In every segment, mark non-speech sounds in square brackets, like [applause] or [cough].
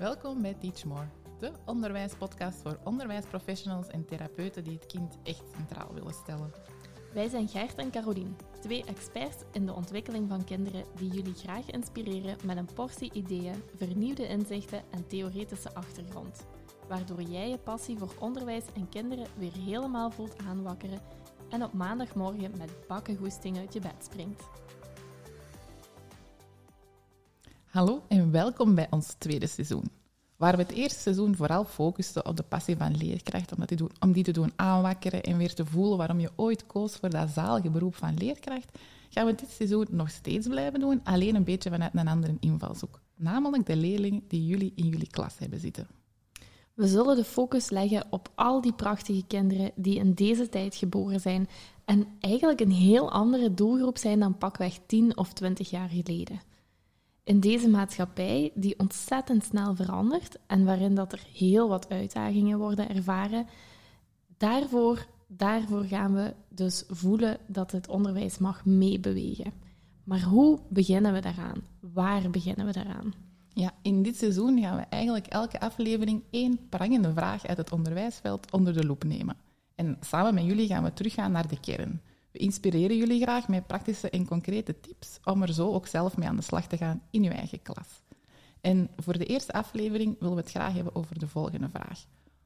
Welkom bij Teach More, de onderwijspodcast voor onderwijsprofessionals en therapeuten die het kind echt centraal willen stellen. Wij zijn Gert en Carolien, twee experts in de ontwikkeling van kinderen die jullie graag inspireren met een portie ideeën, vernieuwde inzichten en theoretische achtergrond. Waardoor jij je passie voor onderwijs en kinderen weer helemaal voelt aanwakkeren en op maandagmorgen met bakkengoesting uit je bed springt. Hallo en welkom bij ons tweede seizoen. Waar we het eerste seizoen vooral focusten op de passie van leerkracht, om, die, doen, om die te doen aanwakkeren en weer te voelen waarom je ooit koos voor dat zalige beroep van leerkracht, gaan we dit seizoen nog steeds blijven doen, alleen een beetje vanuit een andere invalshoek. Namelijk de leerlingen die jullie in jullie klas hebben zitten. We zullen de focus leggen op al die prachtige kinderen die in deze tijd geboren zijn en eigenlijk een heel andere doelgroep zijn dan pakweg 10 of 20 jaar geleden in deze maatschappij die ontzettend snel verandert en waarin dat er heel wat uitdagingen worden ervaren, daarvoor, daarvoor gaan we dus voelen dat het onderwijs mag meebewegen. Maar hoe beginnen we daaraan? Waar beginnen we daaraan? Ja, in dit seizoen gaan we eigenlijk elke aflevering één prangende vraag uit het onderwijsveld onder de loep nemen. En samen met jullie gaan we teruggaan naar de kern. We inspireren jullie graag met praktische en concrete tips om er zo ook zelf mee aan de slag te gaan in uw eigen klas. En voor de eerste aflevering willen we het graag hebben over de volgende vraag.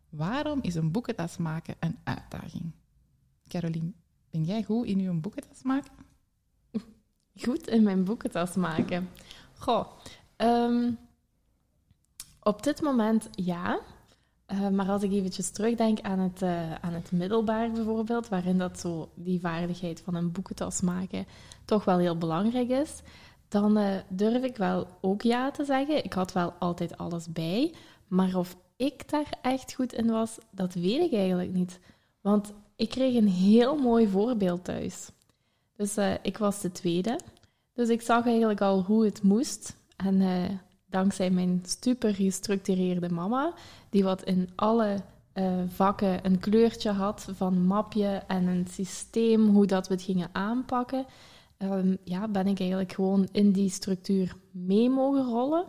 Waarom is een boekentas maken een uitdaging? Carolien, ben jij goed in uw boekentas maken? Goed in mijn boekentas maken? Goh, ehm, op dit moment ja. Eh, maar als ik eventjes terugdenk aan het, uh, aan het middelbaar bijvoorbeeld, waarin dat zo die vaardigheid van een boekentas maken toch wel heel belangrijk is, dan uh, durf ik wel ook ja te zeggen. Ik had wel altijd alles bij, maar of ik daar echt goed in was, dat weet ik eigenlijk niet. Want ik kreeg een heel mooi voorbeeld thuis. Dus ik was de tweede, dus ik zag eigenlijk al hoe het moest. En dankzij mijn super gestructureerde mama, die wat in alle uh, vakken een kleurtje had van mapje en een systeem, hoe dat we het gingen aanpakken, um, ja, ben ik eigenlijk gewoon in die structuur mee mogen rollen.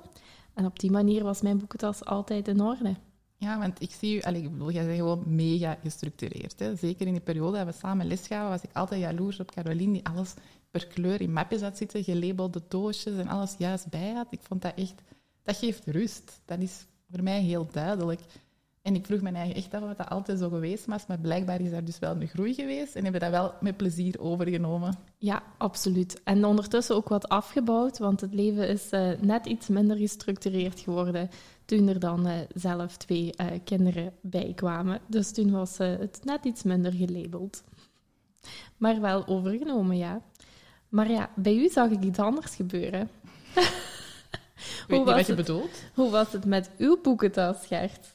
En op die manier was mijn boekentas altijd in orde. Ja, want ik zie u, allez, ik bedoel, jij bent gewoon mega gestructureerd. Hè? Zeker in die periode dat we samen les gaven, was ik altijd jaloers op Caroline, die alles per kleur in mapjes had zitten, gelabelde doosjes en alles juist bij had. Ik vond dat echt dat geeft rust. Dat is voor mij heel duidelijk. En ik vroeg me eigenlijk echt af of dat altijd zo geweest was, maar blijkbaar is er dus wel een groei geweest en hebben dat wel met plezier overgenomen. Ja, absoluut. En ondertussen ook wat afgebouwd, want het leven is uh, net iets minder gestructureerd geworden toen er dan uh, zelf twee uh, kinderen bij kwamen. Dus toen was het net iets minder gelabeld. Maar wel overgenomen, ja. Maar ja, bij u zag ik iets anders gebeuren. [laughs] Weet niet wat je bedoelt. Hoe was het met uw boekentas, Gert?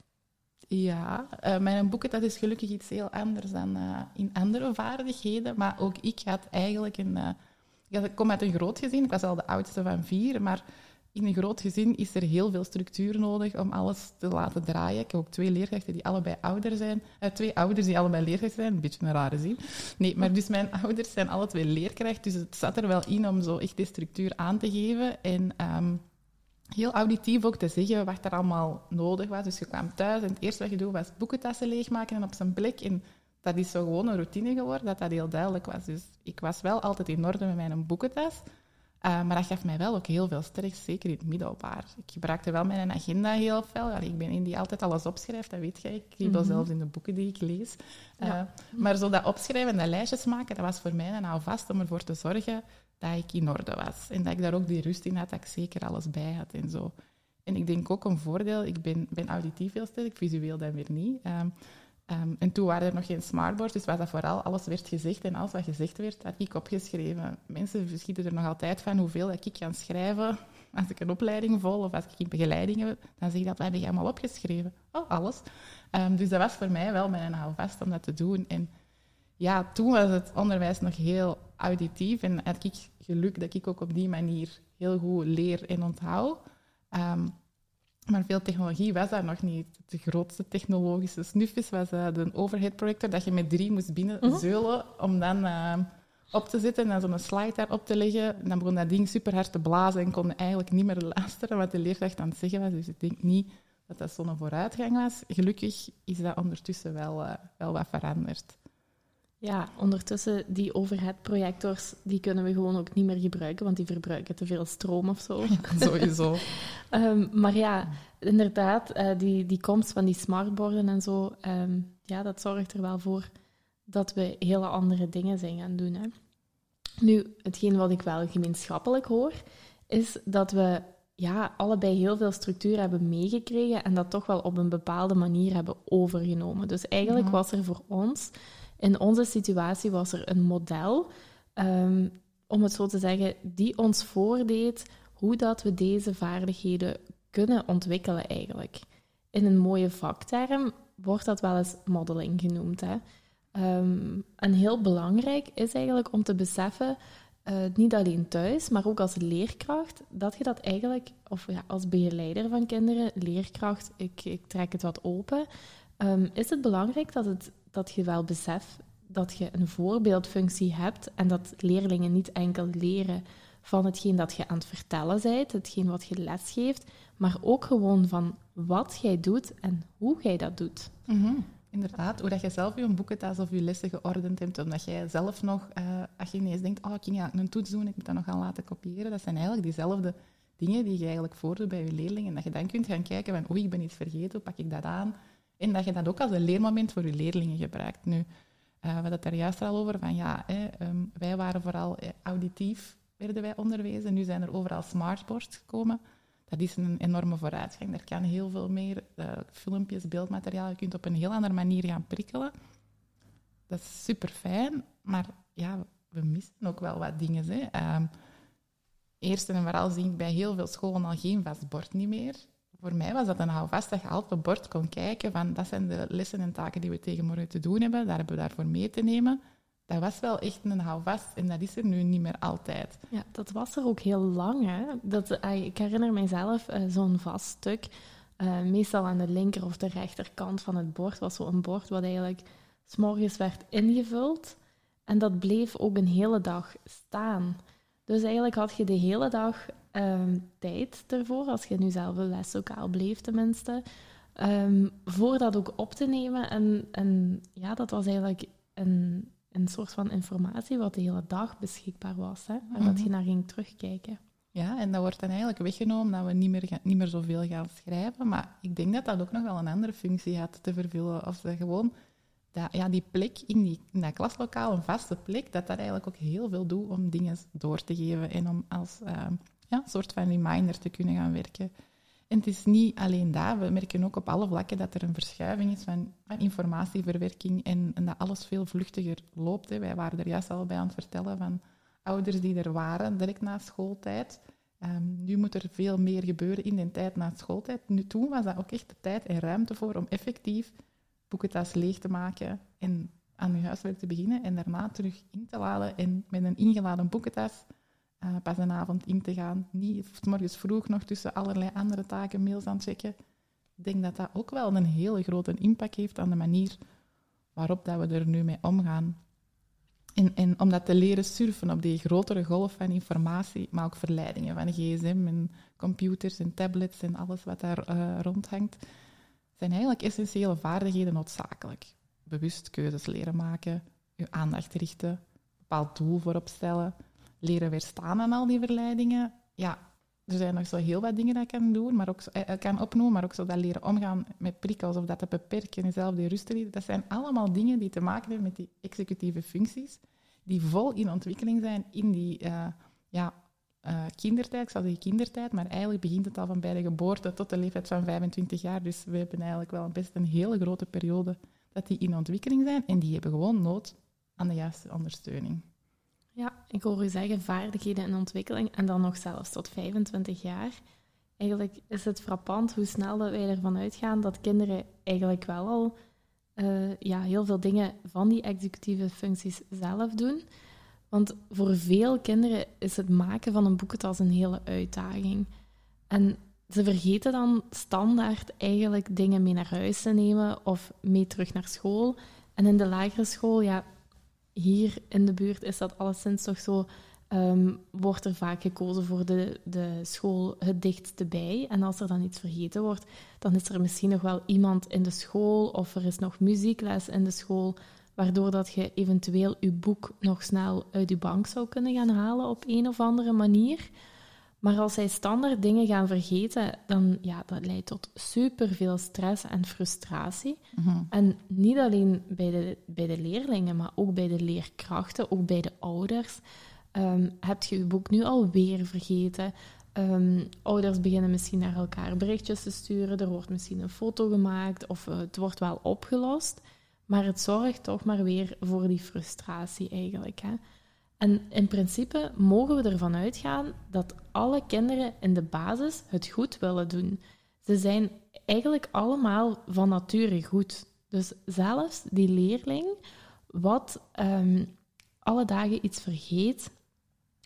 Ja, uh, mijn boekentas is gelukkig iets heel anders dan uh, in andere vaardigheden. Maar ook ik had eigenlijk een... Uh, ik kom uit een groot gezin. Ik was al de oudste van vier, maar in een groot gezin is er heel veel structuur nodig om alles te laten draaien. Ik heb ook twee leerkrachten die allebei ouder zijn. twee ouders die allebei leerkrachten zijn. Een beetje een rare zin. Nee, maar dus mijn [laughs] ouders zijn alle twee leerkracht. Dus het zat er wel in om zo echt die structuur aan te geven. En... Um, heel auditief ook te zeggen wat er allemaal nodig was. Dus je kwam thuis en het eerste wat je doet was boekentassen leegmaken en op zijn plek. En dat is zo gewoon een routine geworden, dat dat heel duidelijk was. Dus ik was wel altijd in orde met mijn boekentas. Uh, maar dat gaf mij wel ook heel veel sterk, zeker in het middelbaar. Ik gebruikte wel mijn agenda heel veel. ik ben in die altijd alles opschrijft, dat weet jij. Ik kriebel mm zelfs in de boeken die ik lees. Uh, Maar zo dat opschrijven en dat lijstjes maken, dat was voor mij dan al vast om ervoor te zorgen dat ik in orde was. En dat ik daar ook die rust in had, dat ik zeker alles bij had en zo. En ik denk ook een voordeel, ik ben, ben auditief heel sterk, visueel dan weer niet. Ehm, ehm, en toen waren er nog geen smartboards, dus was dat vooral, alles werd gezegd en alles wat gezegd werd, had ik opgeschreven. Mensen verschieten er nog altijd van hoeveel dat ik kan schrijven als ik een opleiding vol of als ik in begeleiding heb. Dan zeg ik dat, wat heb je allemaal opgeschreven? Oh, alles. Um, dus dat was voor mij wel mijn houvast om dat te doen. En ja, toen was het onderwijs nog heel auditief en had ik geluk dat ik ook op die manier heel goed leer en onthoud. Um, maar veel technologie was daar nog niet. De grootste technologische snufjes was uh, de overhead projector, dat je met drie moest binnen uh om dan uh, op te zetten en zo'n slide daarop te leggen. En dan begon dat ding super hard te blazen en kon eigenlijk niet meer luisteren wat de leerkracht aan het zeggen was. Dus ik denk niet dat dat zo'n vooruitgang was. Gelukkig is dat ondertussen wel, uh, wel wat veranderd. Ja, ondertussen, die overhead-projectors, die kunnen we gewoon ook niet meer gebruiken, want die verbruiken te veel stroom of zo. sowieso. um, [laughs] maar ja, inderdaad, uh, die, die komst van die smartborden en zo, um, ja, dat zorgt er wel voor dat we hele andere dingen zijn gaan doen. Hè. Nu, hetgeen wat ik wel gemeenschappelijk hoor, is dat we ja, allebei heel veel structuur hebben meegekregen en dat toch wel op een bepaalde manier hebben overgenomen. Dus eigenlijk was er voor ons, in onze situatie, was er een model, um, om het zo te zeggen, die ons voordeed hoe dat we deze vaardigheden kunnen ontwikkelen eigenlijk. In een mooie vakterm wordt dat wel eens modeling genoemd. Hè? Um, en heel belangrijk is eigenlijk om te beseffen, uh, niet alleen thuis, maar ook als leerkracht, dat je dat eigenlijk, of ja, als begeleider van kinderen, leerkracht, ik, ik trek het wat open, um, is het belangrijk dat, het, dat je wel beseft dat je een voorbeeldfunctie hebt en dat leerlingen niet enkel leren van hetgeen dat je aan het vertellen bent, hetgeen wat je lesgeeft, maar ook gewoon van wat jij doet en hoe jij dat doet. Mm Inderdaad, hoe dat je zelf je boekentas of je lessen geordend hebt, omdat jij zelf nog, uh, als je ineens denkt, oh, ik ging een toets doen, ik moet dat nog gaan laten kopiëren, dat zijn eigenlijk diezelfde dingen die je eigenlijk voordoet bij je leerlingen. Dat je dan kunt gaan kijken van, oei, ik ben iets vergeten, hoe pak ik dat aan? En dat je dat ook als een leermoment voor je leerlingen gebruikt. Nu, uh, we hadden het daar juist al over, van ja, hè, um, wij waren vooral eh, auditief, werden wij onderwezen. Nu zijn er overal smartboards gekomen dat is een enorme vooruitgang. Er kan heel veel meer uh, filmpjes, beeldmateriaal. Je kunt op een heel andere manier gaan prikkelen. Dat is super fijn, maar ja, we missen ook wel wat dingen. Hè. Um, eerst en vooral zie ik bij heel veel scholen al geen vast bord niet meer. Voor mij was dat een houvast dat je altijd op bord kon kijken van dat zijn de lessen en taken die we tegenwoordig te doen hebben. Daar hebben we daarvoor mee te nemen dat was wel echt een houvast en dat is er nu niet meer altijd. Ja, dat was er ook heel lang. Dat, ik herinner mijzelf uh, zo'n vast stuk, uh, meestal aan de linker of de rechterkant van het bord, was zo'n bord wat eigenlijk s'morgens werd ingevuld en dat bleef ook een hele dag staan. Dus eigenlijk had je de hele dag ehm, tijd ervoor, als je nu zelf een leslokaal bleef tenminste, um, voor dat ook op te nemen. En, en ja, dat was eigenlijk een een soort van informatie wat de hele dag beschikbaar was. Hè, waar dat mhm. je naar ging terugkijken. Ja, en dat wordt dan eigenlijk weggenomen dat we niet meer, niet meer zoveel gaan schrijven. Maar ik denk dat dat ook nog wel een andere functie had te vervullen. Of ze gewoon dat, ja, die plek in, die, dat klaslokaal, een vaste plek, dat dat eigenlijk ook heel veel doet om dingen door te geven en om als uh, ja, soort van reminder te kunnen gaan werken. En het is niet alleen daar. We merken ook op alle vlakken dat er een verschuiving is van, van informatieverwerking en, en, dat alles veel vluchtiger loopt. Hè. Wij waren er juist al bij aan het vertellen van ouders die er waren direct na schooltijd. Um, nu moet er veel meer gebeuren in de tijd na schooltijd. Nu, toen was dat ook echt de tijd en ruimte voor om effectief boekentas leeg te maken en aan je huiswerk te beginnen en daarna terug in te laden en met een ingeladen boekentas uh, pas een avond in te gaan. Niet morgens vroeg nog tussen allerlei andere taken mails aan checken. Ik denk dat dat ook wel een hele grote impact heeft aan de manier waarop dat we er nu mee omgaan. En, en om dat te leren surfen op die grotere golf van informatie, maar ook verleidingen van gsm en computers en tablets en alles wat daar uh, rondhangt, zijn eigenlijk essentiële vaardigheden noodzakelijk. Bewust keuzes leren maken, je aandacht richten, een bepaald doel voorop stellen, leren weerstaan aan al die verleidingen. Ja, er zijn nog zo heel wat dingen dat ik kan doen, maar ook eh, kan opnoemen, maar ook zo dat leren omgaan met prikkels of dat te beperken en zelf die rust te Dat zijn allemaal dingen die te maken hebben met die executieve functies, die vol in ontwikkeling zijn in die uh, ja, uh, kindertijd. Ik zal zeggen kindertijd, maar eigenlijk begint het al van bij de geboorte tot de leeftijd van 25 jaar. Dus we hebben eigenlijk wel best een hele grote periode dat die in ontwikkeling zijn en die hebben gewoon nood aan de juiste ondersteuning. Ja, ik hoor u zeggen vaardigheden en ontwikkeling en dan nog zelfs tot 25 jaar. Eigenlijk is het frappant hoe snel dat wij ervan uitgaan dat kinderen eigenlijk wel al uh, ja, heel veel dingen van die executieve functies zelf doen. Want voor veel kinderen is het maken van een boekentas een hele uitdaging. En ze vergeten dan standaard eigenlijk dingen mee naar huis te nemen of mee terug naar school. En in de lagere school, ja, hier in de buurt is dat alleszins toch zo. ehm, wordt er vaak gekozen voor de, de school het dichtste bij. En als er dan iets vergeten wordt, dan is er misschien nog wel iemand in de school of er is nog muziekles in de school, waardoor dat je eventueel je boek nog snel uit je bank zou kunnen gaan halen op een of andere manier. Maar als zij standaard dingen gaan vergeten, dan ja, dat leidt tot superveel stress en frustratie. En niet alleen bij de, bij de leerlingen, maar ook bij de leerkrachten, ook bij de ouders. Ehm, heb je je boek nu alweer vergeten? Ehm, ouders beginnen misschien naar elkaar berichtjes te sturen. Er wordt misschien een foto gemaakt of eh, het wordt wel opgelost. Maar het zorgt toch maar weer voor die frustratie eigenlijk. Hè? En in principe mogen we ervan uitgaan dat alle kinderen in de basis het goed willen doen. Ze zijn eigenlijk allemaal van nature goed. Dus zelfs die leerling, wat ehm, alle dagen iets vergeet,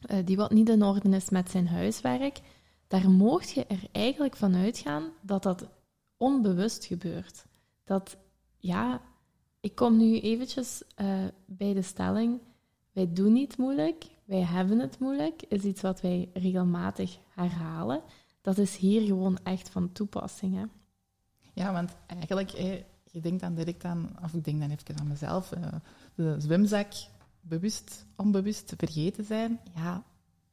eh, die wat niet in orde is met zijn huiswerk, daar mocht je er eigenlijk van uitgaan dat dat onbewust gebeurt. Dat, ja, ik kom nu eventjes eh, bij de stelling, wij doen niet moeilijk, wij hebben het moeilijk, is iets wat wij regelmatig herhalen. Dat is hier gewoon echt van toepassing. Hè? Ja, want eigenlijk, eh, je denkt dan direct aan, of ik denk dan even aan mezelf, eh, de zwemzak bewust, onbewust vergeten zijn. Ja,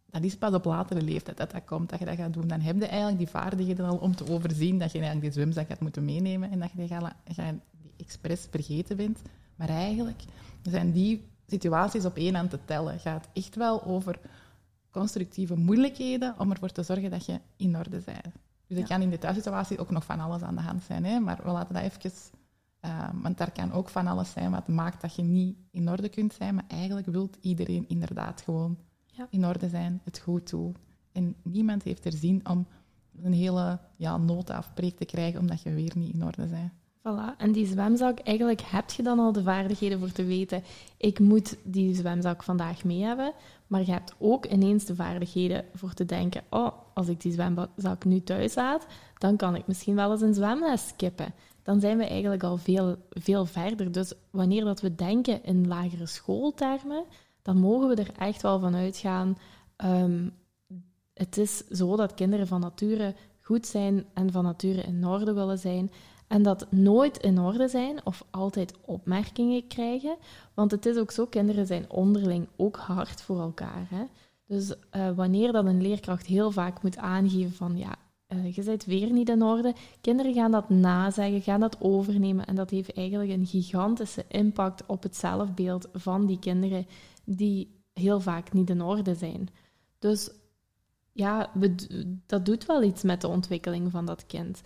dat is pas op latere leeftijd dat dat komt, dat je dat gaat doen. Dan heb je eigenlijk die vaardigheden al om te overzien dat je eigenlijk die zwemzak gaat moeten meenemen en dat je die, ga- ga- die expres vergeten bent. Maar eigenlijk zijn die situaties op één hand te tellen. Het gaat echt wel over constructieve moeilijkheden om ervoor te zorgen dat je in orde bent. Dus er Ja. kan in de thuissituatie ook nog van alles aan de hand zijn, hè? maar we laten dat even... eh, want daar kan ook van alles zijn wat maakt dat je niet in orde kunt zijn, maar eigenlijk wil iedereen inderdaad gewoon Ja. in orde zijn, het goed doen. En niemand heeft er zin om een hele ja, nota of preek te krijgen omdat je weer niet in orde bent. Voilà. En die zwemzak, eigenlijk heb je dan al de vaardigheden voor te weten, ik moet die zwemzak vandaag mee hebben. Maar je hebt ook ineens de vaardigheden voor te denken, oh, als ik die zwemzak nu thuis laat, dan kan ik misschien wel eens een zwemles skippen. Dan zijn we eigenlijk al veel, veel verder. Dus wanneer dat we denken in lagere schooltermen, dan mogen we er echt wel van uitgaan. ehm, het is zo dat kinderen van nature goed zijn en van nature in orde willen zijn. En dat nooit in orde zijn of altijd opmerkingen krijgen. Want het is ook zo, kinderen zijn onderling ook hard voor elkaar. Hè? Dus eh, wanneer dat een leerkracht heel vaak moet aangeven van ja, eh, je bent weer niet in orde, kinderen gaan dat nazeggen, gaan dat overnemen. En dat heeft eigenlijk een gigantische impact op het zelfbeeld van die kinderen die heel vaak niet in orde zijn. Dus ja, dat doet wel iets met de ontwikkeling van dat kind.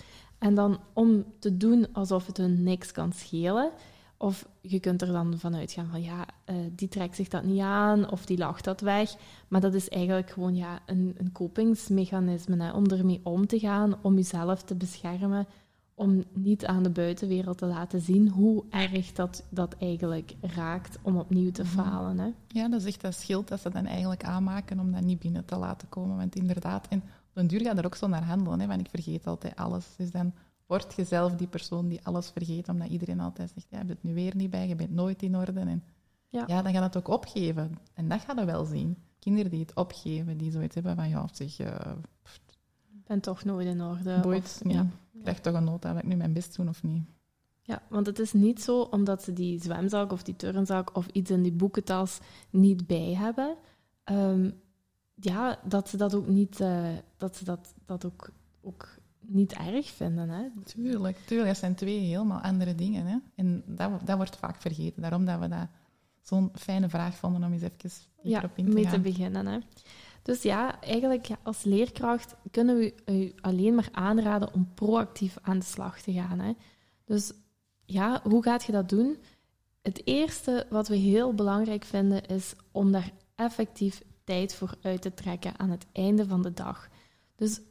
En dan om te doen alsof het hun niks kan schelen, of je kunt er dan vanuit gaan van ja, eh, die trekt zich dat niet aan of die lacht dat weg. Maar dat is eigenlijk gewoon ja, een, een kopingsmechanisme om ermee om te gaan, om jezelf te beschermen, om niet aan de buitenwereld te laten zien hoe erg dat, dat eigenlijk raakt om opnieuw te falen. Hè. Ja, dat is echt dat schild dat ze dan eigenlijk aanmaken om dat niet binnen te laten komen. Want inderdaad, en den duur gaat er ook zo naar handelen, hè, want ik vergeet altijd alles. Dus dan word je zelf die persoon die alles vergeet, omdat iedereen altijd zegt, ja, je hebt het nu weer niet bij, je bent nooit in orde. En Ja. ja. dan gaat het ook opgeven. En dat gaat je wel zien. Kinderen die het opgeven, die zoiets hebben van, ja, op zich, Ik ben toch nooit in orde. boeit, of- ja. ja. ik krijg toch een nota, wil ik nu mijn best doen of niet? Ja, want het is niet zo omdat ze die zwemzak of die turnzak of iets in die boekentas niet bij hebben, ehm, ja, dat ze dat ook niet, eh, dat ze dat, dat ook, ook niet erg vinden. Hè? Tuurlijk, tuurlijk. Dat zijn twee helemaal andere dingen. Hè? En dat, dat wordt vaak vergeten. Daarom dat we dat zo'n fijne vraag vonden om eens even Ja, op in te mee gaan. te beginnen. Hè? Dus ja, eigenlijk als leerkracht kunnen we u alleen maar aanraden om proactief aan de slag te gaan. Hè? Dus ja, hoe gaat je dat doen? Het eerste wat we heel belangrijk vinden is om daar effectief tijd voor uit te trekken aan het einde van de dag. Dus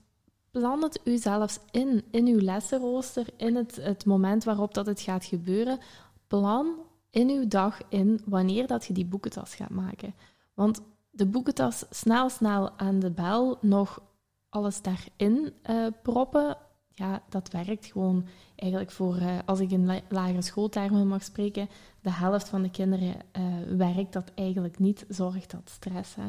plan het u zelfs in, in uw lessenrooster, in het, het moment waarop dat het gaat gebeuren. Plan in uw dag in wanneer dat je die boekentas gaat maken. Want de boekentas snel, snel aan de bel nog alles daarin eh, proppen, ja, dat werkt gewoon eigenlijk voor, uh, als ik in la lagere schooltermen mag spreken, de helft van de kinderen uh, werkt dat eigenlijk niet, zorgt dat stress. Hè.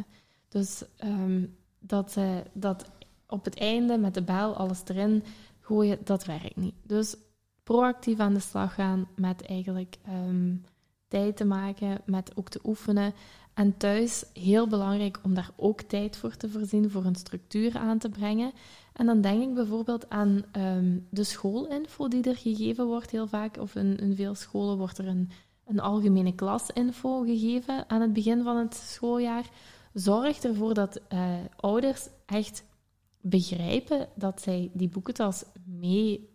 Dus um, dat, uh, dat op het einde met de bel alles erin gooien, dat werkt niet. Dus proactief aan de slag gaan met eigenlijk um, tijd te maken, met ook te oefenen. En thuis heel belangrijk om daar ook tijd voor te voorzien, voor een structuur aan te brengen. En dan denk ik bijvoorbeeld aan um, de schoolinfo die er gegeven wordt heel vaak. Of in, veel scholen wordt er een, een algemene klasinfo gegeven aan het begin van het schooljaar. Zorg ervoor dat uh, ouders echt begrijpen dat zij die boekentas mee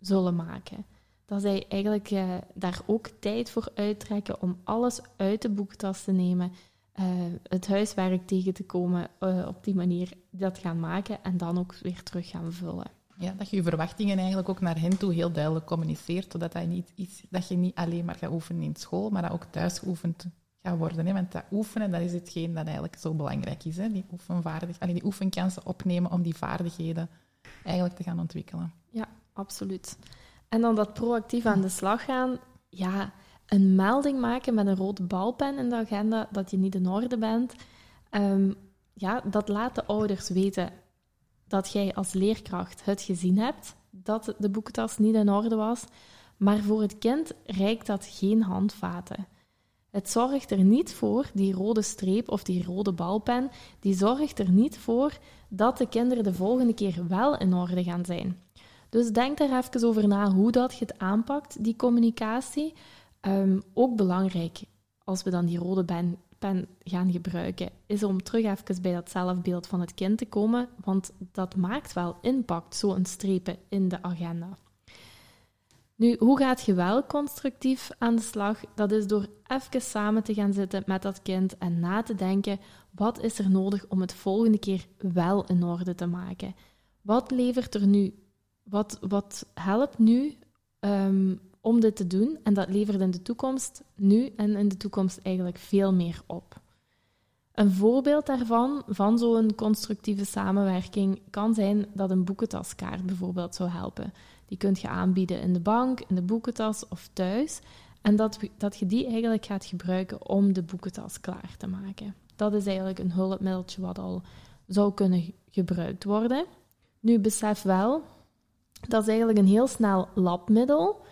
zullen maken. Dat zij eigenlijk uh, daar ook tijd voor uittrekken om alles uit de boekentas te nemen, uh, het huiswerk tegen te komen, uh, op die manier dat gaan maken en dan ook weer terug gaan vullen. Ja, dat je je verwachtingen eigenlijk ook naar hen toe heel duidelijk communiceert, zodat dat, niet is, dat je niet alleen maar gaat oefenen in school, maar dat ook thuis geoefend gaat worden. Hè? Want dat oefenen, dat is hetgeen dat eigenlijk zo belangrijk is. Hè? Die, oefenvaardig, alleen die oefenkansen opnemen om die vaardigheden eigenlijk te gaan ontwikkelen. Ja, absoluut. En dan dat proactief aan de slag gaan. Ja, een melding maken met een rode balpen in de agenda dat je niet in orde bent. Um, ja, dat laat de ouders weten dat jij als leerkracht het gezien hebt, dat de boekentas niet in orde was. Maar voor het kind reikt dat geen handvaten. Het zorgt er niet voor, die rode streep of die rode balpen, die zorgt er niet voor dat de kinderen de volgende keer wel in orde gaan zijn. Dus denk daar even over na hoe dat je het aanpakt, die communicatie. Um, ook belangrijk, als we dan die rode pen, pen gaan gebruiken, is om terug even bij dat zelfbeeld van het kind te komen, want dat maakt wel impact, zo'n strepen in de agenda. Nu, hoe gaat je wel constructief aan de slag? Dat is door even samen te gaan zitten met dat kind en na te denken: wat is er nodig om het volgende keer wel in orde te maken? Wat levert er nu? Wat, wat helpt nu um, om dit te doen? En dat levert in de toekomst, nu en in de toekomst eigenlijk veel meer op. Een voorbeeld daarvan, van zo'n constructieve samenwerking, kan zijn dat een boekentaskaart bijvoorbeeld zou helpen. Die kunt je aanbieden in de bank, in de boekentas of thuis. En dat, dat je die eigenlijk gaat gebruiken om de boekentas klaar te maken. Dat is eigenlijk een hulpmiddeltje wat al zou kunnen gebruikt worden. Nu besef wel, dat is eigenlijk een heel snel labmiddel,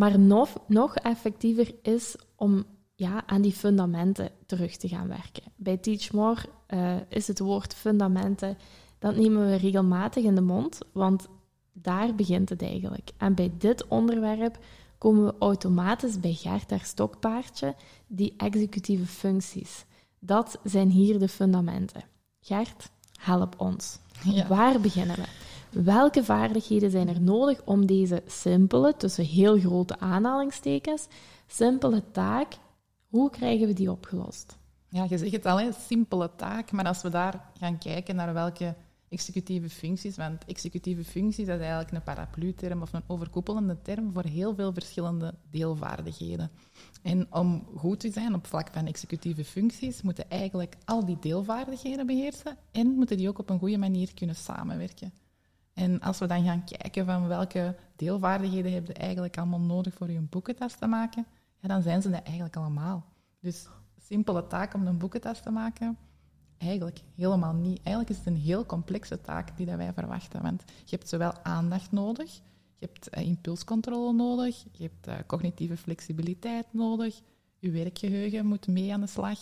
maar nog, nog effectiever is om ja, aan die fundamenten terug te gaan werken. Bij Teach More uh, is het woord fundamenten, dat nemen we regelmatig in de mond, want daar begint het eigenlijk. En bij dit onderwerp komen we automatisch bij Gert haar stokpaardje, die executieve functies. Dat zijn hier de fundamenten. Gert, help ons. Ja. Waar beginnen we? Welke vaardigheden zijn er nodig om deze simpele, tussen heel grote aanhalingstekens, simpele taak, hoe krijgen we die opgelost? Ja, je zegt het al, een simpele taak, maar als we daar gaan kijken naar welke executieve functies, want executieve functies dat is eigenlijk een paraplu-term of een overkoepelende term voor heel veel verschillende deelvaardigheden. En om goed te zijn op vlak van executieve functies, moeten eigenlijk al die deelvaardigheden beheersen en moeten die ook op een goede manier kunnen samenwerken. En als we dan gaan kijken van welke deelvaardigheden heb je eigenlijk allemaal nodig voor je boekentas te maken, ja, dan zijn ze dat eigenlijk allemaal. Dus simpele taak om een boekentas te maken, eigenlijk helemaal niet. Eigenlijk is het een heel complexe taak die dat wij verwachten. Want je hebt zowel aandacht nodig, je hebt uh, impulscontrole nodig, je hebt uh, cognitieve flexibiliteit nodig, je werkgeheugen moet mee aan de slag,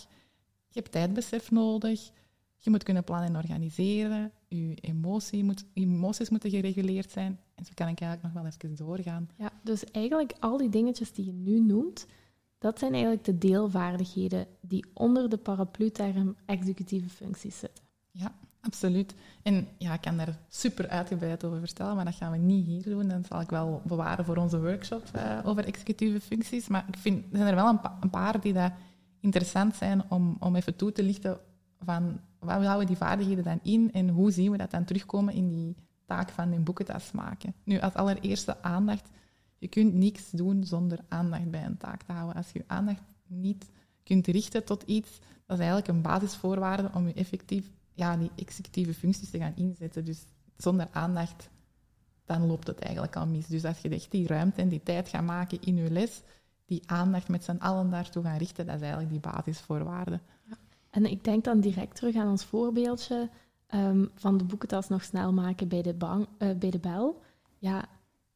je hebt tijdbesef nodig, je moet kunnen plannen en organiseren, je emotie moet, emoties moeten gereguleerd zijn. En zo kan ik eigenlijk nog wel even doorgaan. Ja, dus eigenlijk al die dingetjes die je nu noemt, dat zijn eigenlijk de deelvaardigheden die onder de paraplu-term executieve functies zitten. Ja, absoluut. En ja, ik kan daar super uitgebreid over vertellen, maar dat gaan we niet hier doen. Dat zal ik wel bewaren voor onze workshop uh, over executieve functies. Maar ik vind, er zijn er wel een, pa een paar die dat interessant zijn om, om even toe te lichten van waar houden die vaardigheden dan in en hoe zien we dat dan terugkomen in die taak van een boekentas maken. Nu, als allereerste aandacht. Je kunt niks doen zonder aandacht bij een taak te houden. Als je je aandacht niet kunt richten tot iets, dat is eigenlijk een basisvoorwaarde om je effectief ja, die executieve functies te gaan inzetten. Dus zonder aandacht dan loopt het eigenlijk al mis. Dus als je echt die ruimte en die tijd gaat maken in je les, die aandacht met z'n allen daartoe gaan richten, dat is eigenlijk die basisvoorwaarde. En ik denk dan direct terug aan ons voorbeeldje ehm, van de boekentas nog snel maken bij de, bang, uh, bij de bel. Ja,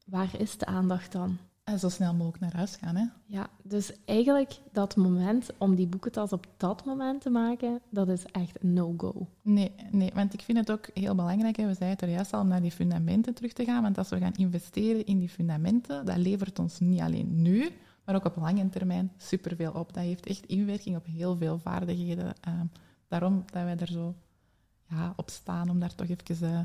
waar is de aandacht dan? En zo snel mogelijk naar huis gaan, hè? Ja, dus eigenlijk dat moment om die boekentas op dat moment te maken, dat is echt een no-go. Nee, nee, want ik vind het ook heel belangrijk, hè, we zeiden het er juist al, om naar die fundamenten terug te gaan. Want als we gaan investeren in die fundamenten, dat levert ons niet alleen nu, maar ook op lange termijn superveel op. Dat heeft echt inwerking op heel veel vaardigheden. Uh, daarom dat wij er zo ja, op staan, om daar toch even... Uh,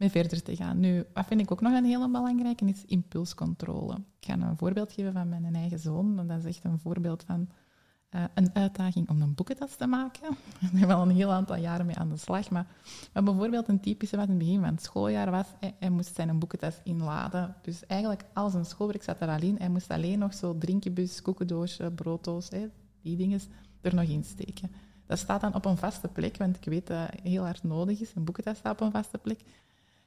mee verder te gaan. Nu, wat vind ik ook nog een hele belangrijke, is impulscontrole. Ik ga een voorbeeld geven van mijn eigen zoon. Dat is echt een voorbeeld van uh, een uitdaging om een boekentas te maken. Ik ben al een heel aantal jaren mee aan de slag. Maar, bijvoorbeeld een typische wat in het begin van het schooljaar was, hij, moest zijn boekentas inladen. Dus eigenlijk al zijn schoolwerk zat er al in. Hij moest alleen nog zo drinkjebus, koekendoosje, brooddoos, hè, die dingen er nog in steken. Dat staat dan op een vaste plek, want ik weet dat het heel hard nodig is. Een boekentas staat op een vaste plek.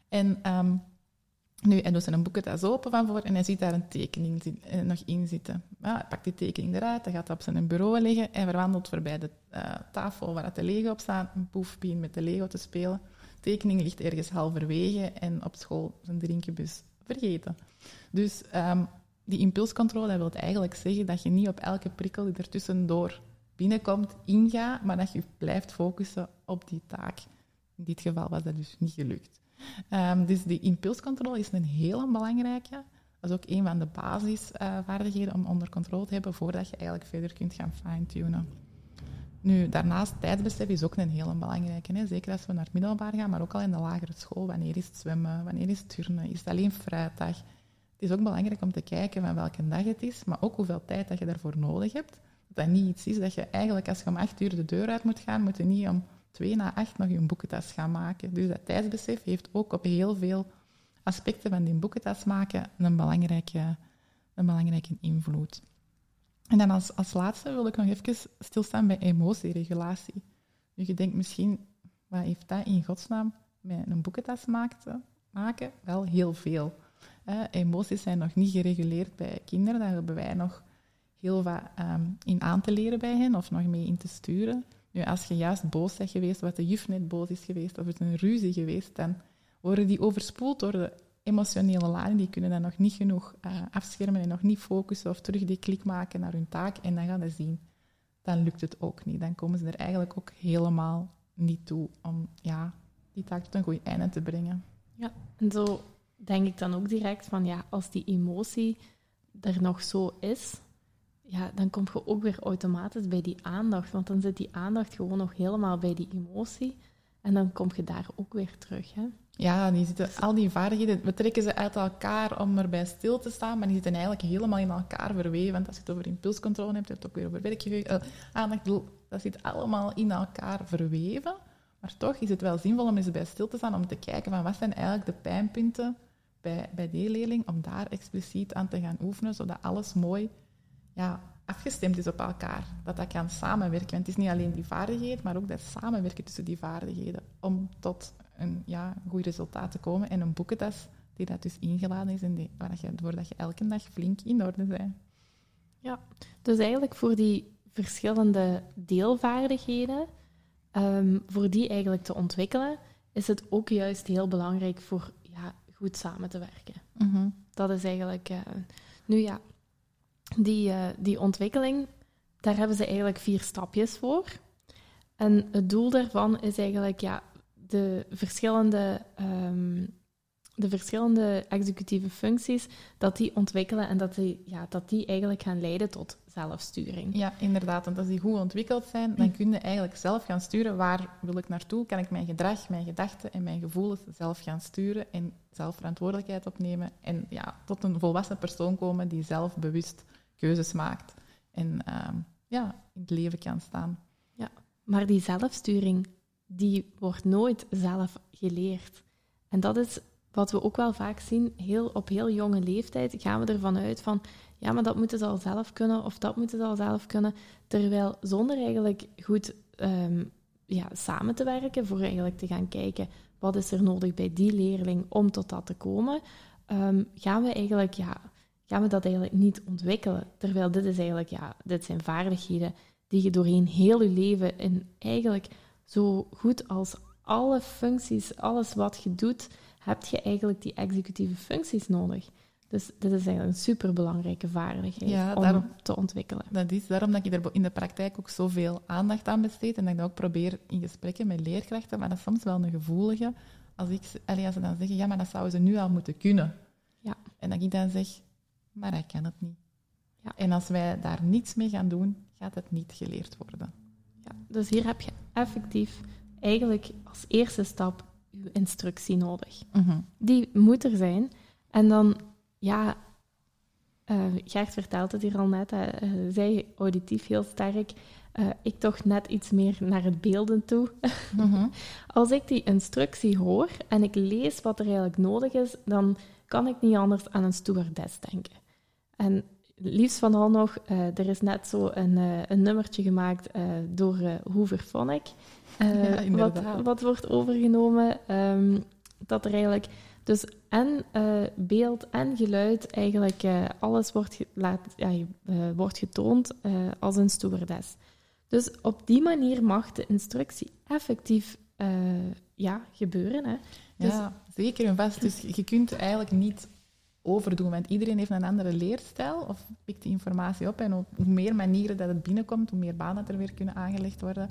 En um, nu, hij doet zijn boekentas open van voor en hij ziet daar een tekening eh, nog in zitten. Ja, hij pakt die tekening eruit, hij gaat op zijn bureau liggen en verwandelt voorbij de uh, tafel waar de Lego op staat. Een poef met de Lego te spelen. De tekening ligt ergens halverwege en op school zijn drinkjebus vergeten. Dus um, die impulscontrole wil eigenlijk zeggen dat je niet op elke prikkel die er tussendoor binnenkomt ingaat, maar dat je blijft focussen op die taak. In dit geval was dat dus niet gelukt. Um, dus die impulscontrole is een hele belangrijke. Dat is ook een van de basisvaardigheden om onder controle te hebben voordat je eigenlijk verder kunt gaan fine-tunen. Nu, daarnaast, tijdsbesef is ook een hele belangrijke. Hè? Zeker als we naar het middelbaar gaan, maar ook al in de lagere school. Wanneer is het zwemmen? Wanneer is het turnen? Is het alleen vrijdag? Het is ook belangrijk om te kijken van welke dag het is, maar ook hoeveel tijd dat je daarvoor nodig hebt. Dat dat niet iets is dat je eigenlijk, als je om acht uur de deur uit moet gaan, moet je niet om twee na acht nog je boekentas gaan maken. Dus dat tijdsbesef heeft ook op heel veel aspecten van die boekentas maken een belangrijke, een belangrijke invloed. En dan als, als laatste wil ik nog even stilstaan bij emotieregulatie. Nu, je denkt misschien, wat heeft dat in godsnaam met een boekentas maken? Wel heel veel. emoties zijn nog niet gereguleerd bij kinderen. Daar hebben wij nog heel wat um, in aan te leren bij hen of nog mee in te sturen. Nu, als je juist boos bent geweest, of de juf net boos is geweest, of het een ruzie geweest, dan worden die overspoeld door de emotionele lading. Die kunnen dan nog niet genoeg uh, afschermen en nog niet focussen of terug die klik maken naar hun taak. En dan gaan ze zien, dan lukt het ook niet. Dan komen ze er eigenlijk ook helemaal niet toe om ja, die taak tot een goed einde te brengen. Ja, en zo denk ik dan ook direct van, ja, als die emotie er nog zo is, ja, dan kom je ook weer automatisch bij die aandacht. Want dan zit die aandacht gewoon nog helemaal bij die emotie. En dan kom je daar ook weer terug. Hè? Ja, die zitten, al die vaardigheden, we trekken ze uit elkaar om erbij stil te staan, maar die zitten eigenlijk helemaal in elkaar verweven. Want als je het over impulscontrole hebt, heb je het ook weer over werkgeheugen, uh, aandacht, dat zit allemaal in elkaar verweven. Maar toch is het wel zinvol om eens bij stil te staan, om te kijken van wat zijn eigenlijk de pijnpunten bij, bij die leerling, om daar expliciet aan te gaan oefenen, zodat alles mooi ja, afgestemd is op elkaar. Dat dat kan samenwerken. Want het is niet alleen die vaardigheid, maar ook dat samenwerken tussen die vaardigheden. Om tot een ja, goed resultaat te komen. En een boekentas die dat dus ingeladen is en die, waar je, voordat je elke dag flink in orde bent. Ja, dus eigenlijk voor die verschillende deelvaardigheden, um, voor die eigenlijk te ontwikkelen, is het ook juist heel belangrijk voor ja, goed samen te werken. Mm -hmm. Dat is eigenlijk... Uh, nu ja, die, uh, die ontwikkeling, daar hebben ze eigenlijk vier stapjes voor. En het doel daarvan is eigenlijk ja, de, verschillende, um, de verschillende executieve functies, dat die ontwikkelen en dat die, ja, dat die eigenlijk gaan leiden tot zelfsturing. Ja, inderdaad. Want als die goed ontwikkeld zijn, dan kun je eigenlijk zelf gaan sturen. Waar wil ik naartoe? Kan ik mijn gedrag, mijn gedachten en mijn gevoelens zelf gaan sturen en zelf verantwoordelijkheid opnemen en ja, tot een volwassen persoon komen die zelf bewust keuzes maakt en uh, ja, in het leven kan staan. Ja, maar die zelfsturing, die wordt nooit zelf geleerd. En dat is wat we ook wel vaak zien, heel, op heel jonge leeftijd gaan we ervan uit van, ja, maar dat moeten ze al zelf kunnen of dat moeten ze al zelf kunnen. Terwijl zonder eigenlijk goed um, ja, samen te werken, voor eigenlijk te gaan kijken, wat is er nodig bij die leerling om tot dat te komen, ehm, gaan we eigenlijk, ja, gaan we dat eigenlijk niet ontwikkelen. Terwijl dit is eigenlijk, ja, dit zijn vaardigheden die je doorheen heel je leven in eigenlijk zo goed als alle functies, alles wat je doet, heb je eigenlijk die executieve functies nodig. Dus dit is eigenlijk een superbelangrijke vaardigheid om te ontwikkelen. Dat is daarom dat ik er in de praktijk ook zoveel aandacht aan besteed en dat ik dat ook probeer in gesprekken met leerkrachten, maar dat is soms wel een gevoelige. Als, ik, als ze dan zeggen, ja, maar dat zouden ze nu al moeten kunnen. Ja. En dat ik dan zeg, maar hij kan het niet. Ja. En als wij daar niets mee gaan doen, gaat het niet geleerd worden. Ja, dus hier heb je effectief eigenlijk als eerste stap je instructie nodig. Mhm. Die moet er zijn. En dan, ja, uh, Gert vertelt het hier al net, uh, zij auditief heel sterk. Uh, ik toch net iets meer naar het beelden toe. [laughs] Mhm. Als ik die instructie hoor en ik lees wat er eigenlijk nodig is, dan kan ik niet anders aan een stewardess denken. En liefst van al nog, uh, er is net zo een, uh, een nummertje gemaakt uh, door Hoover Phonic, ja, wat, wat wordt overgenomen. Um, dat er eigenlijk dus en beeld en geluid, eigenlijk alles wordt, ge laat, ja, wordt getoond als een stewardess. Dus op die manier mag de instructie effectief ja, gebeuren. Hè. Dus, ja, zeker en vast. Dus je kunt eigenlijk niet overdoen. Iedereen heeft een andere leerstijl of pikt die informatie op. En hoe meer manieren dat het binnenkomt, hoe meer banen er weer kunnen aangelegd worden.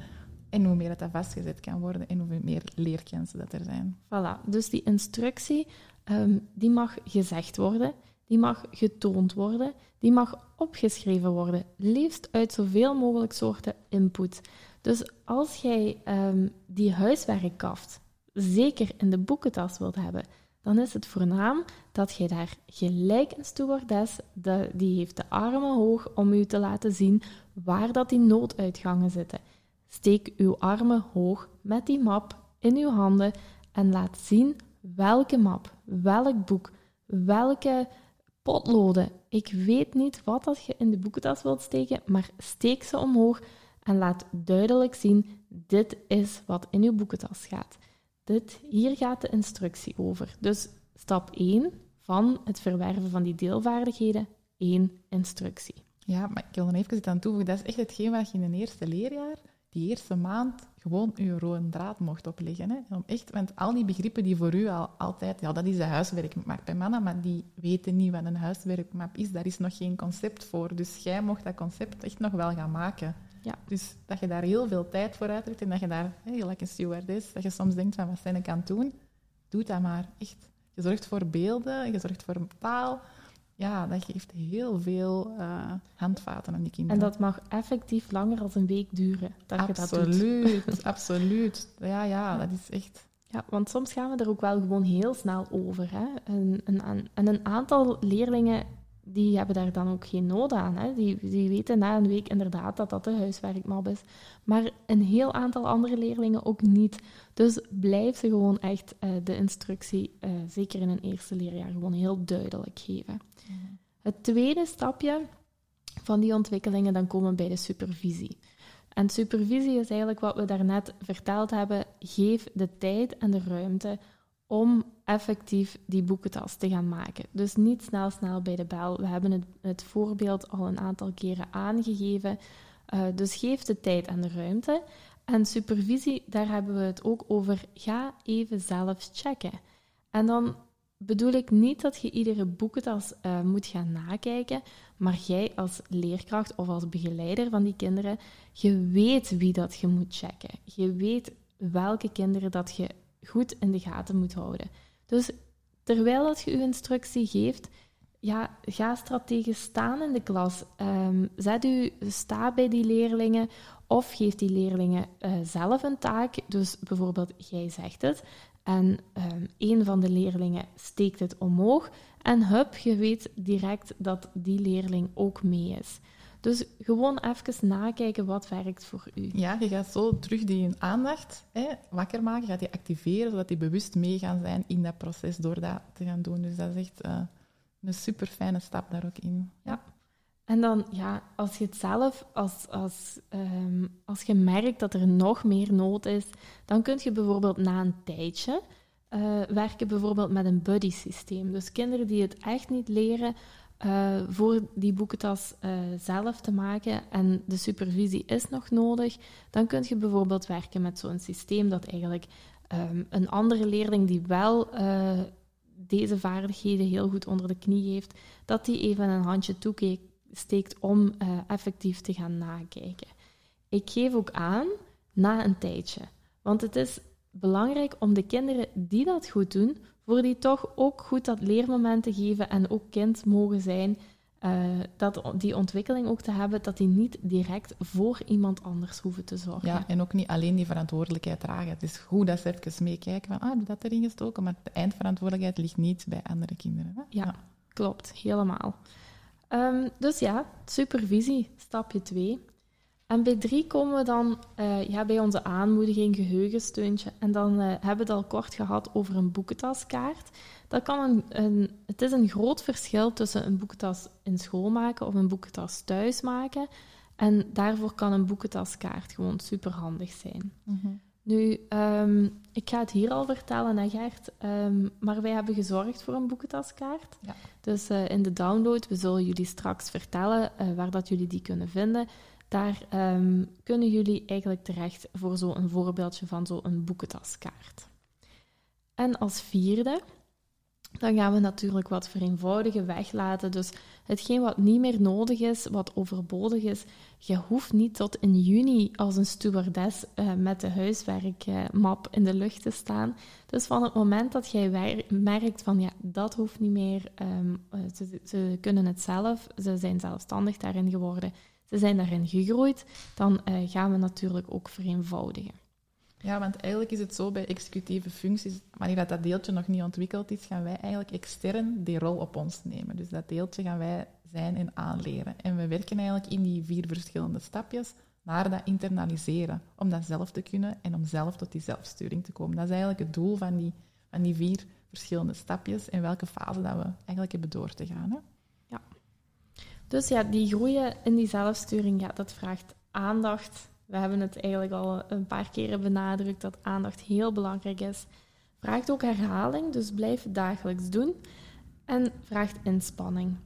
En hoe meer dat vastgezet kan worden en hoe meer leerkansen dat er zijn. Voilà, dus die instructie um, die mag gezegd worden, die mag getoond worden, die mag opgeschreven worden. Liefst uit zoveel mogelijk soorten input. Dus als jij um, die huiswerkkaft zeker in de boekentas wilt hebben, dan is het voornaam dat je daar gelijk een stewardess, de, die heeft de armen hoog om u te laten zien waar dat die nooduitgangen zitten. Steek uw armen hoog met die map in uw handen en laat zien welke map, welk boek, welke potloden. Ik weet niet wat dat je in de boekentas wilt steken, maar steek ze omhoog en laat duidelijk zien: dit is wat in uw boekentas gaat. Dit, hier gaat de instructie over. Dus stap 1 van het verwerven van die deelvaardigheden, één instructie. Ja, maar ik wil er even aan toevoegen. Dat is echt hetgeen wat je in een eerste leerjaar, die eerste maand, gewoon je rode draad mocht opleggen. Hè? Om echt, want al die begrippen die voor u al altijd, ja, dat is de huiswerkmap bij mannen, maar die weten niet wat een huiswerkmap is. Daar is nog geen concept voor. Dus jij mocht dat concept echt nog wel gaan maken. Ja. Dus dat je daar heel veel tijd voor uitdrukt en dat je daar, heel lekker stewardess, dat je soms denkt van wat zijn ik aan het doen, doe dat maar. Echt. Je zorgt voor beelden, je zorgt voor taal. Ja, dat geeft heel veel uh, handvaten aan die kinderen. En dat mag effectief langer dan een week duren. Dat absoluut, je dat doet. [laughs] absoluut. Ja, ja, dat is echt... Ja, want soms gaan we er ook wel gewoon heel snel over. Hè? En, en, en een aantal leerlingen die hebben daar dan ook geen nood aan. Hè. Die, die weten na een week inderdaad dat dat de huiswerkmap is. Maar een heel aantal andere leerlingen ook niet. Dus blijf ze gewoon echt uh, de instructie, uh, zeker in een eerste leerjaar, gewoon heel duidelijk geven. Mm. Het tweede stapje van die ontwikkelingen, dan komen we bij de supervisie. En supervisie is eigenlijk wat we daarnet verteld hebben. Geef de tijd en de ruimte om effectief die boekentas te gaan maken. Dus niet snel, snel bij de bel. We hebben het, het voorbeeld al een aantal keren aangegeven. Uh, dus geef de tijd en de ruimte. En supervisie, daar hebben we het ook over. Ga even zelf checken. En dan bedoel ik niet dat je iedere boekentas uh, moet gaan nakijken, maar jij als leerkracht of als begeleider van die kinderen, je weet wie dat je moet checken. Je weet welke kinderen dat je goed in de gaten moet houden. Dus terwijl dat je je instructie geeft, ja, ga strategisch staan in de klas. Um, zet u, sta bij die leerlingen of geef die leerlingen uh, zelf een taak. Dus bijvoorbeeld, jij zegt het en um, een van de leerlingen steekt het omhoog en hup, je weet direct dat die leerling ook mee is. Dus gewoon even nakijken wat werkt voor u. Ja, je gaat zo terug die aandacht hè, wakker maken, gaat die activeren, zodat die bewust mee gaan zijn in dat proces door dat te gaan doen. Dus dat is echt uh, een super fijne stap daar ook in. Ja. En dan, ja, als je het zelf, als, als, um, als je merkt dat er nog meer nood is, dan kun je bijvoorbeeld na een tijdje eh, werken bijvoorbeeld met een buddy systeem. Dus kinderen die het echt niet leren uh, voor die boekentas uh, zelf te maken en de supervisie is nog nodig, dan kun je bijvoorbeeld werken met zo'n systeem dat eigenlijk um, een andere leerling die wel deze vaardigheden heel goed onder de knie heeft, dat die even een handje toesteekt om effectief te gaan nakijken. Ik geef ook aan na een tijdje. Want het is belangrijk om de kinderen die dat goed doen, voor die toch ook goed dat leermoment te geven en ook kind mogen zijn, uh, dat, die ontwikkeling ook te hebben, dat die niet direct voor iemand anders hoeven te zorgen. Ja, en ook niet alleen die verantwoordelijkheid dragen. Het is goed dat ze even meekijken van, ah, heb dat erin gestoken, maar de eindverantwoordelijkheid ligt niet bij andere kinderen. Hè? Ja, klopt, helemaal. Um, dus ja, supervisie, stapje 2. En bij drie komen we dan uh, ja, bij onze aanmoediging, geheugensteuntje. En dan uh, hebben we het al kort gehad over een boekentaskaart. Dat kan een, een, het is een groot verschil tussen een boekentas in school maken of een boekentas thuis maken. En daarvoor kan een boekentaskaart gewoon superhandig zijn. Mm Nu, um, ik ga het hier al vertellen, hè Gert, um, maar wij hebben gezorgd voor een boekentaskaart. Ja. Dus uh, in de download, we zullen jullie straks vertellen waar dat jullie die kunnen vinden. Daar um, kunnen jullie eigenlijk terecht voor zo'n voorbeeldje van zo'n boekentaskaart. En als vierde, dan gaan we natuurlijk wat vereenvoudigen weglaten. Dus hetgeen wat niet meer nodig is, wat overbodig is, je hoeft niet tot in juni als een stewardess uh, met de huiswerkmap in de lucht te staan. Dus van het moment dat jij merkt van ja, dat hoeft niet meer, um, ze, ze, kunnen het zelf, ze zijn zelfstandig daarin geworden, ze zijn daarin gegroeid, dan uh, gaan we natuurlijk ook vereenvoudigen. Ja, want eigenlijk is het zo bij executieve functies, wanneer dat, dat deeltje nog niet ontwikkeld is, gaan wij eigenlijk extern die rol op ons nemen. Dus dat deeltje gaan wij zijn en aanleren. En we werken eigenlijk in die vier verschillende stapjes naar dat internaliseren, om dat zelf te kunnen en om zelf tot die zelfsturing te komen. Dat is eigenlijk het doel van die, van die vier verschillende stapjes en welke fase dat we eigenlijk hebben door te gaan. Dus ja, die groeien in die zelfsturing, ja, dat vraagt aandacht. We hebben het eigenlijk al een paar keren benadrukt dat aandacht heel belangrijk is. Vraagt ook herhaling, dus blijf het dagelijks doen. En vraagt inspanning.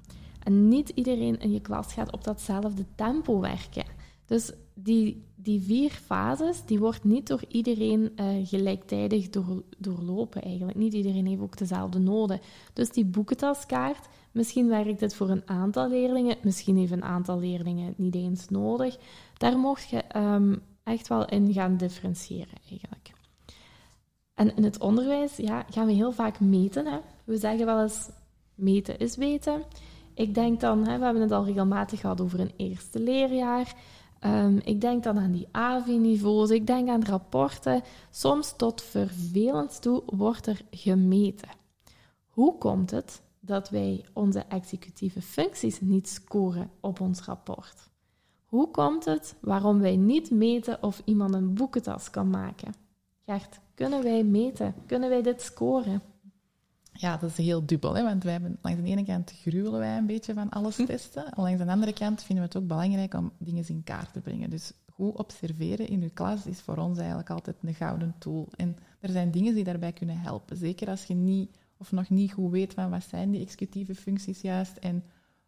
En niet iedereen in je klas gaat op datzelfde tempo werken. Dus die, die vier fases, die wordt niet door iedereen uh, gelijktijdig door, doorlopen eigenlijk. Niet iedereen heeft ook dezelfde noden. Dus die boekentaskaart, misschien werkt het voor een aantal leerlingen, misschien heeft een aantal leerlingen niet eens nodig. Daar mocht je um, echt wel in gaan differentiëren eigenlijk. En in het onderwijs ja, gaan we heel vaak meten. Hè. We zeggen wel eens, meten is weten. Ik denk dan, hè, we hebben het al regelmatig gehad over een eerste leerjaar. Um, ik denk dan aan die AVI-niveaus, ik denk aan rapporten. Soms tot vervelend toe wordt er gemeten. Hoe komt het dat wij onze executieve functies niet scoren op ons rapport? Hoe komt het waarom wij niet meten of iemand een boekentas kan maken? Gert, kunnen wij meten? Kunnen wij dit scoren? Ja, dat is heel dubbel. Hè? Want wij hebben, langs de ene kant gruwelen wij een beetje van alles hm. testen. En langs de andere kant vinden we het ook belangrijk om dingen in kaart te brengen. Dus goed observeren in uw klas is voor ons eigenlijk altijd een gouden tool. En er zijn dingen die daarbij kunnen helpen. Zeker als je niet of nog niet goed weet van wat zijn die executieve functies juist en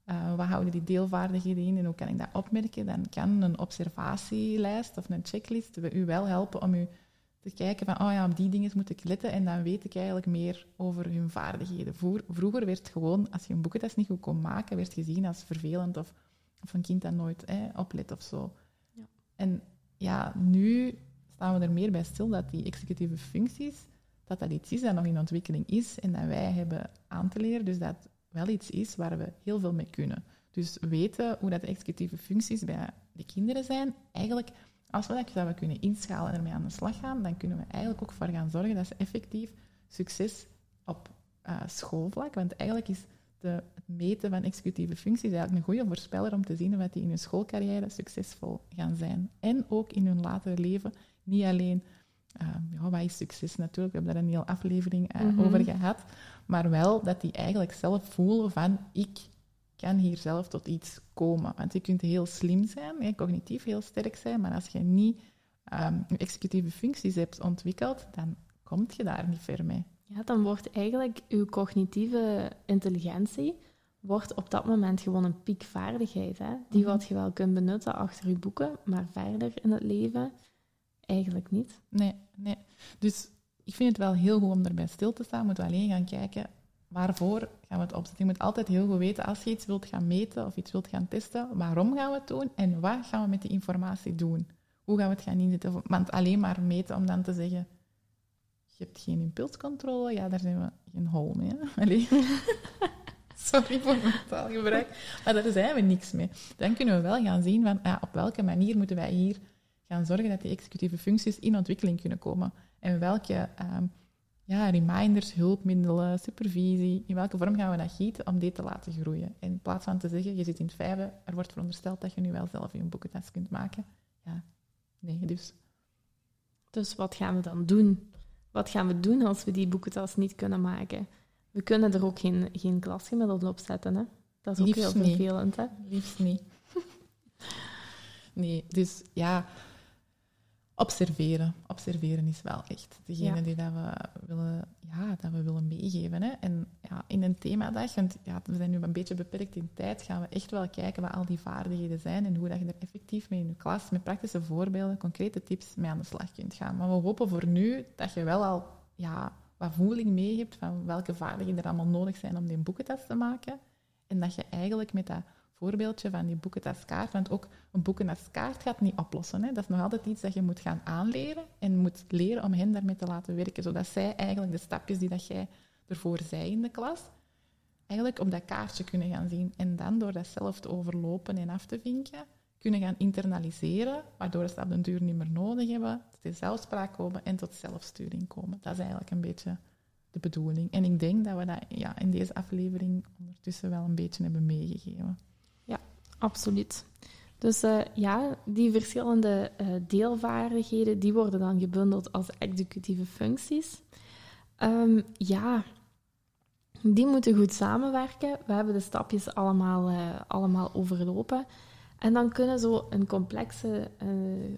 uh, wat houden die deelvaardigheden in en hoe kan ik dat opmerken, dan kan een observatielijst of een checklist u wel helpen om u te kijken van, oh ja, op die dingen moet ik letten en dan weet ik eigenlijk meer over hun vaardigheden. vroeger werd gewoon, als je een boekentest niet goed kon maken, werd gezien als vervelend of, of een kind dat nooit oplet of zo. Ja. En ja, nu staan we er meer bij stil dat die executieve functies, dat dat iets is dat nog in ontwikkeling is en dat wij hebben aan te leren. Dus dat wel iets is waar we heel veel mee kunnen. Dus weten hoe dat de executieve functies bij de kinderen zijn, eigenlijk als we dat zouden kunnen inschalen en ermee aan de slag gaan, dan kunnen we eigenlijk ook voor gaan zorgen dat ze effectief succes op uh, schoolvlak, want eigenlijk is de, het meten van executieve functies eigenlijk een goede voorspeller om te zien of die in hun schoolcarrière succesvol gaan zijn. En ook in hun latere leven, niet alleen, ja, wat is succes natuurlijk, we hebben daar een hele aflevering uh, over gehad, maar wel dat die eigenlijk zelf voelen van ik kan hier zelf tot iets komen. Want je kunt heel slim zijn, cognitief heel sterk zijn, maar als je niet um, executieve functies hebt ontwikkeld, dan kom je daar niet ver mee. ja, dan wordt eigenlijk uw cognitieve intelligentie wordt op dat moment gewoon een piekvaardigheid. Hè? Die Mhm. wat je wel kunt benutten achter je boeken, maar verder in het leven eigenlijk niet. Nee, nee. Dus ik vind het wel heel goed om erbij stil te staan. Moeten we alleen gaan kijken waarvoor gaan we het opzetten. Je moet altijd heel goed weten als je iets wilt gaan meten of iets wilt gaan testen, waarom gaan we het doen en wat gaan we met die informatie doen? Hoe gaan we het gaan inzetten? Want alleen maar meten om dan te zeggen, je hebt geen impulscontrole, ja, daar zijn we geen hol mee. [laughs] [laughs] Sorry voor mijn taalgebruik, maar daar zijn we niks mee. Dan kunnen we wel gaan zien van ja, op welke manier moeten wij hier gaan zorgen dat die executieve functies in ontwikkeling kunnen komen. En welke ehm, ja, reminders, hulpmiddelen, supervisie, in welke vorm gaan we dat gieten om dit te laten groeien. In plaats van te zeggen, je zit in het vijfde, er wordt verondersteld dat je nu wel zelf je boekentest kunt maken. Ja, nee, dus Dus wat gaan we dan doen? Wat gaan we doen als we die boekentas niet kunnen maken? We kunnen er ook geen, geen klasgemiddelde op zetten. Hè? Dat is ook Liefst heel niet. vervelend. Hè? liefst niet. [laughs] nee, dus ja, observeren. Observeren is wel echt degene Ja. die dat we, willen, ja, dat we willen meegeven. Hè. En ja, in een themadag, want ja, we zijn nu een beetje beperkt in tijd, gaan we echt wel kijken wat al die vaardigheden zijn en hoe dat je er effectief mee in je klas, met praktische voorbeelden, concrete tips mee aan de slag kunt gaan. Maar we hopen voor nu dat je wel al ja, wat voeling mee hebt van welke vaardigheden er allemaal nodig zijn om die boekentest te maken. En dat je eigenlijk met dat voorbeeldje van die boekentaskaart, want ook een boekentaskaart gaat niet oplossen. Hè. Dat is nog altijd iets dat je moet gaan aanleren en moet leren om hen daarmee te laten werken, zodat zij eigenlijk de stapjes die dat jij ervoor zei in de klas, eigenlijk op dat kaartje kunnen gaan zien. En dan door dat zelf te overlopen en af te vinken, kunnen gaan internaliseren, waardoor ze op den duur niet meer nodig hebben, tot zelfspraak komen en tot zelfsturing komen. Dat is eigenlijk een beetje de bedoeling. En ik denk dat we dat ja, in deze aflevering ondertussen wel een beetje hebben meegegeven. Absoluut. Dus eh, ja, die verschillende eh, deelvaardigheden die worden dan gebundeld als executieve functies. Ehm, ja, die moeten goed samenwerken. We hebben de stapjes allemaal, eh, allemaal overlopen. En dan kunnen zo een complexe,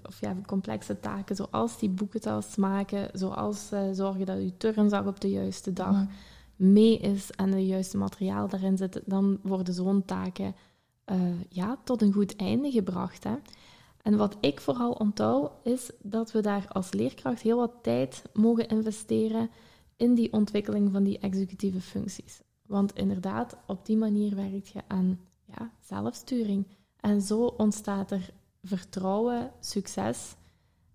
of ja, complexe taken, zoals die boekentas maken, zoals zorgen dat je turnzak op de juiste dag mee is en de juiste materiaal daarin zit, dan worden zo'n taken eh, ja, tot een goed einde gebracht. Hè. En wat ik vooral onthoud, is dat we daar als leerkracht heel wat tijd mogen investeren in die ontwikkeling van die executieve functies. Want inderdaad, op die manier werkt je aan ja, zelfsturing. En zo ontstaat er vertrouwen, succes.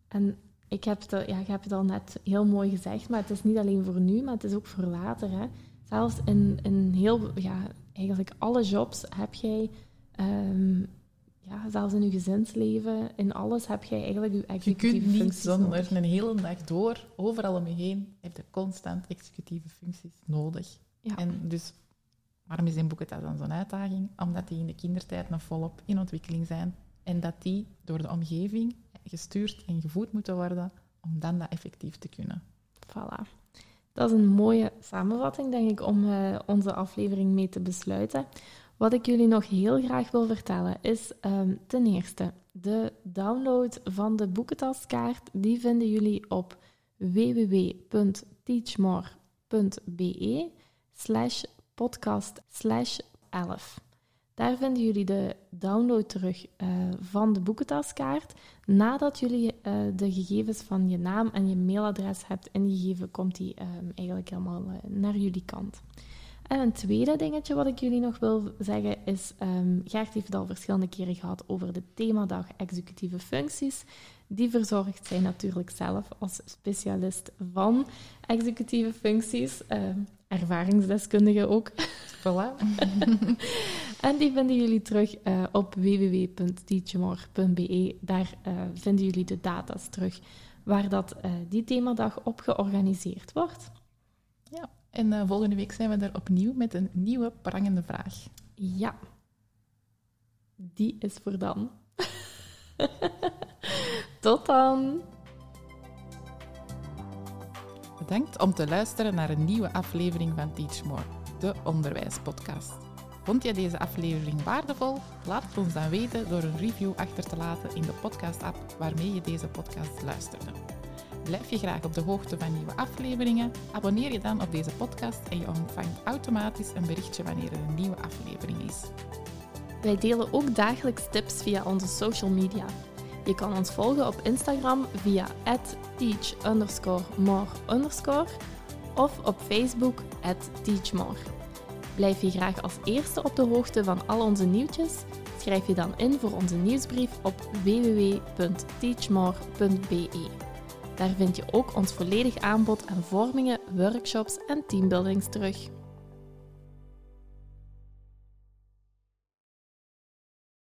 En ik heb het, ja, je hebt het al net heel mooi gezegd, maar het is niet alleen voor nu, maar het is ook voor later. Hè. Zelfs in, in heel, ja, eigenlijk alle jobs heb jij, ehm, ja, zelfs in je gezinsleven, in alles heb jij eigenlijk je Je executieve kunt niet zonder nodig. een hele dag door, overal om je heen, heb je constant executieve functies nodig. Ja. En dus, waarom is een boekentaal dan zo'n uitdaging? Omdat die in de kindertijd nog volop in ontwikkeling zijn. En dat die door de omgeving gestuurd en gevoed moeten worden om dan dat effectief te kunnen. Voilà. Dat is een mooie samenvatting, denk ik, om eh, onze aflevering mee te besluiten. Wat ik jullie nog heel graag wil vertellen is ehm, ten eerste de download van de boekentaskaart. Die vinden jullie op www.teachmore.be slash podcast slash 11. Daar vinden jullie de download terug eh, van de boekentaskaart. Nadat jullie eh, de gegevens van je naam en je mailadres hebt ingegeven, komt die ehm, eigenlijk helemaal eh, naar jullie kant. En een tweede dingetje wat ik jullie nog wil zeggen is, ehm Gert heeft het al verschillende keren gehad over de themadag executieve functies. Die verzorgt zij natuurlijk zelf als specialist van executieve functies, ehm, ervaringsdeskundige ook. [laughs] Voilà. [laughs] En die vinden jullie terug eh, op www.teachmore.be. Daar eh, vinden jullie de data's terug waar dat, eh, die themadag op georganiseerd wordt. En eh, volgende week zijn we er opnieuw met een nieuwe prangende vraag. Ja, die is voor dan. [laughs] Tot dan! Bedankt om te luisteren naar een nieuwe aflevering van Teach More, de onderwijspodcast. Vond je deze aflevering waardevol? Laat het ons dan weten door een review achter te laten in de podcast-app waarmee je deze podcast luisterde. Blijf je graag op de hoogte van nieuwe afleveringen? Abonneer je dan op deze podcast en je ontvangt automatisch een berichtje wanneer er een nieuwe aflevering is. Wij delen ook dagelijks tips via onze social media. Je kan ons volgen op Instagram via teach of op Facebook teachmore. Blijf je graag als eerste op de hoogte van al onze nieuwtjes? Schrijf je dan in voor onze nieuwsbrief op www.teachmore.be. Daar vind je ook ons volledig aanbod aan vormingen, workshops en teambuildings terug.